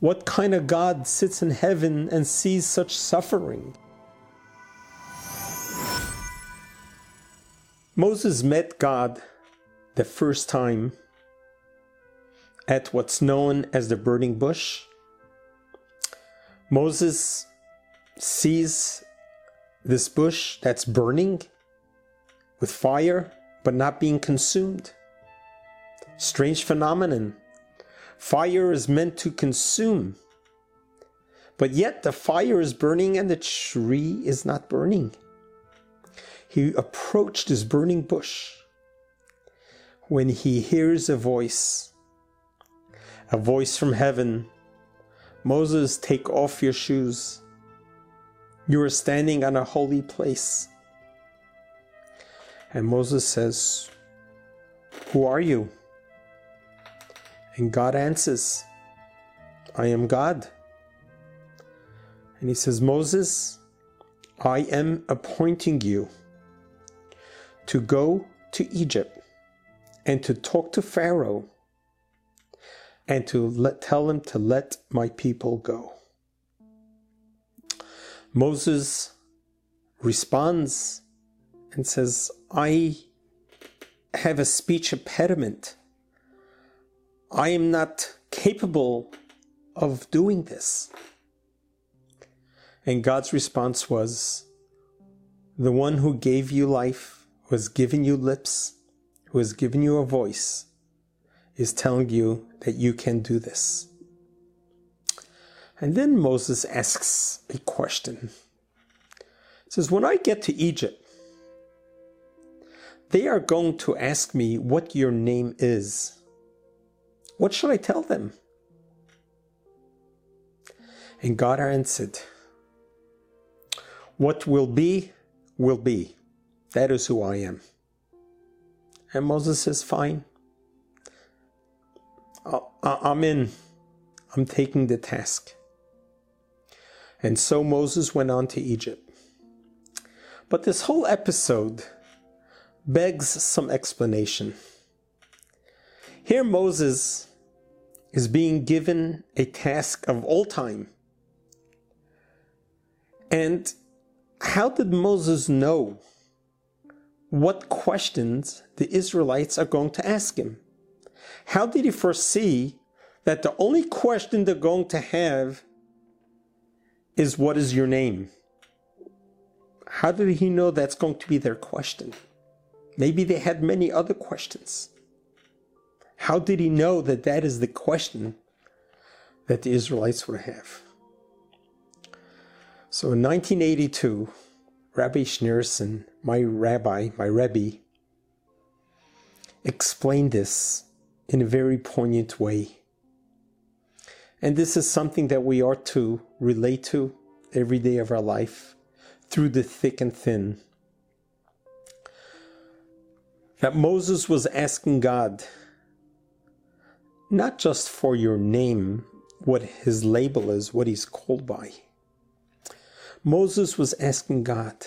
What kind of God sits in heaven and sees such suffering? Moses met God the first time at what's known as the burning bush. Moses sees this bush that's burning with fire but not being consumed. Strange phenomenon. Fire is meant to consume, but yet the fire is burning and the tree is not burning. He approached this burning bush when he hears a voice, a voice from heaven Moses, take off your shoes. You are standing on a holy place. And Moses says, Who are you? And God answers, I am God. And he says, Moses, I am appointing you to go to Egypt and to talk to Pharaoh and to let, tell him to let my people go. Moses responds and says, I have a speech impediment. I am not capable of doing this. And God's response was, The one who gave you life, who has given you lips, who has given you a voice, is telling you that you can do this. And then Moses asks a question. He says, When I get to Egypt, they are going to ask me what your name is. What should I tell them? And God answered, What will be, will be. That is who I am. And Moses says, Fine. I'm in. I'm taking the task. And so Moses went on to Egypt. But this whole episode begs some explanation. Here, Moses is being given a task of all time. And how did Moses know what questions the Israelites are going to ask him? How did he foresee that the only question they're going to have is what is your name? How did he know that's going to be their question? Maybe they had many other questions. How did he know that that is the question that the Israelites would have? So in 1982, Rabbi Schneerson, my rabbi, my Rebbe, explained this in a very poignant way. And this is something that we are to relate to every day of our life through the thick and thin. That Moses was asking God not just for your name, what his label is, what he's called by. Moses was asking God,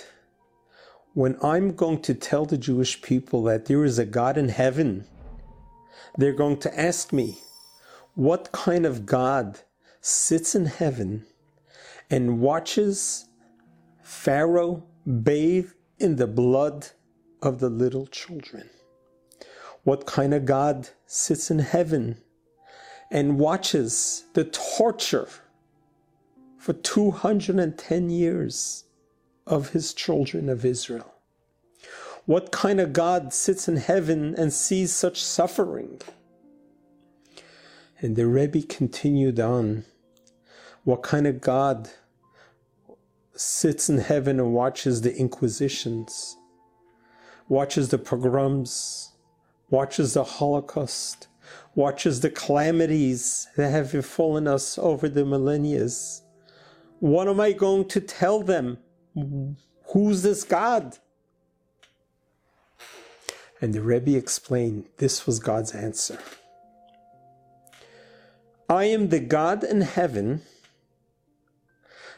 when I'm going to tell the Jewish people that there is a God in heaven they're going to ask me, what kind of God sits in heaven and watches Pharaoh bathe in the blood of the little children? What kind of God sits in heaven and watches the torture for 210 years of his children of Israel? What kind of God sits in heaven and sees such suffering? And the Rebbe continued on. What kind of God sits in heaven and watches the inquisitions, watches the pogroms, watches the Holocaust, watches the calamities that have befallen us over the millennia? What am I going to tell them? Who's this God? And the Rebbe explained this was God's answer. I am the God in heaven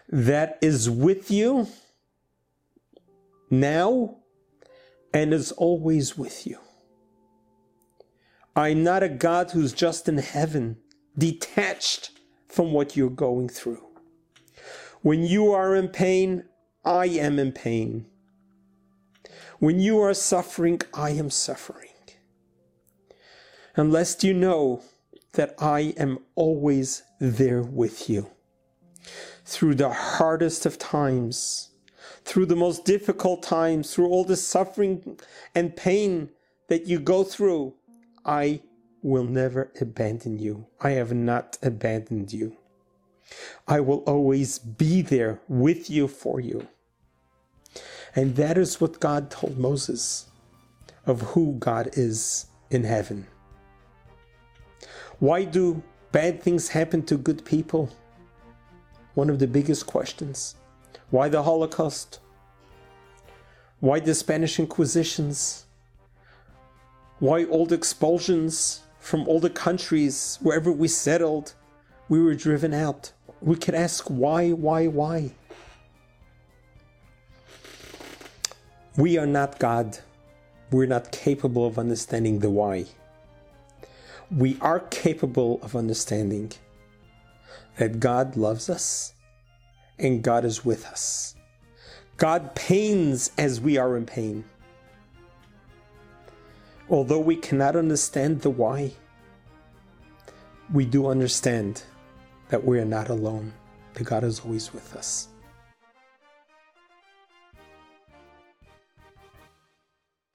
that is with you now and is always with you. I'm not a God who's just in heaven, detached from what you're going through. When you are in pain, I am in pain. When you are suffering, I am suffering. Unless you know that I am always there with you. Through the hardest of times, through the most difficult times, through all the suffering and pain that you go through, I will never abandon you. I have not abandoned you. I will always be there with you for you. And that is what God told Moses of who God is in heaven. Why do bad things happen to good people? One of the biggest questions. Why the Holocaust? Why the Spanish Inquisitions? Why all the expulsions from all the countries, wherever we settled, we were driven out? We could ask why, why, why? We are not God. We're not capable of understanding the why. We are capable of understanding that God loves us and God is with us. God pains as we are in pain. Although we cannot understand the why, we do understand that we are not alone, that God is always with us.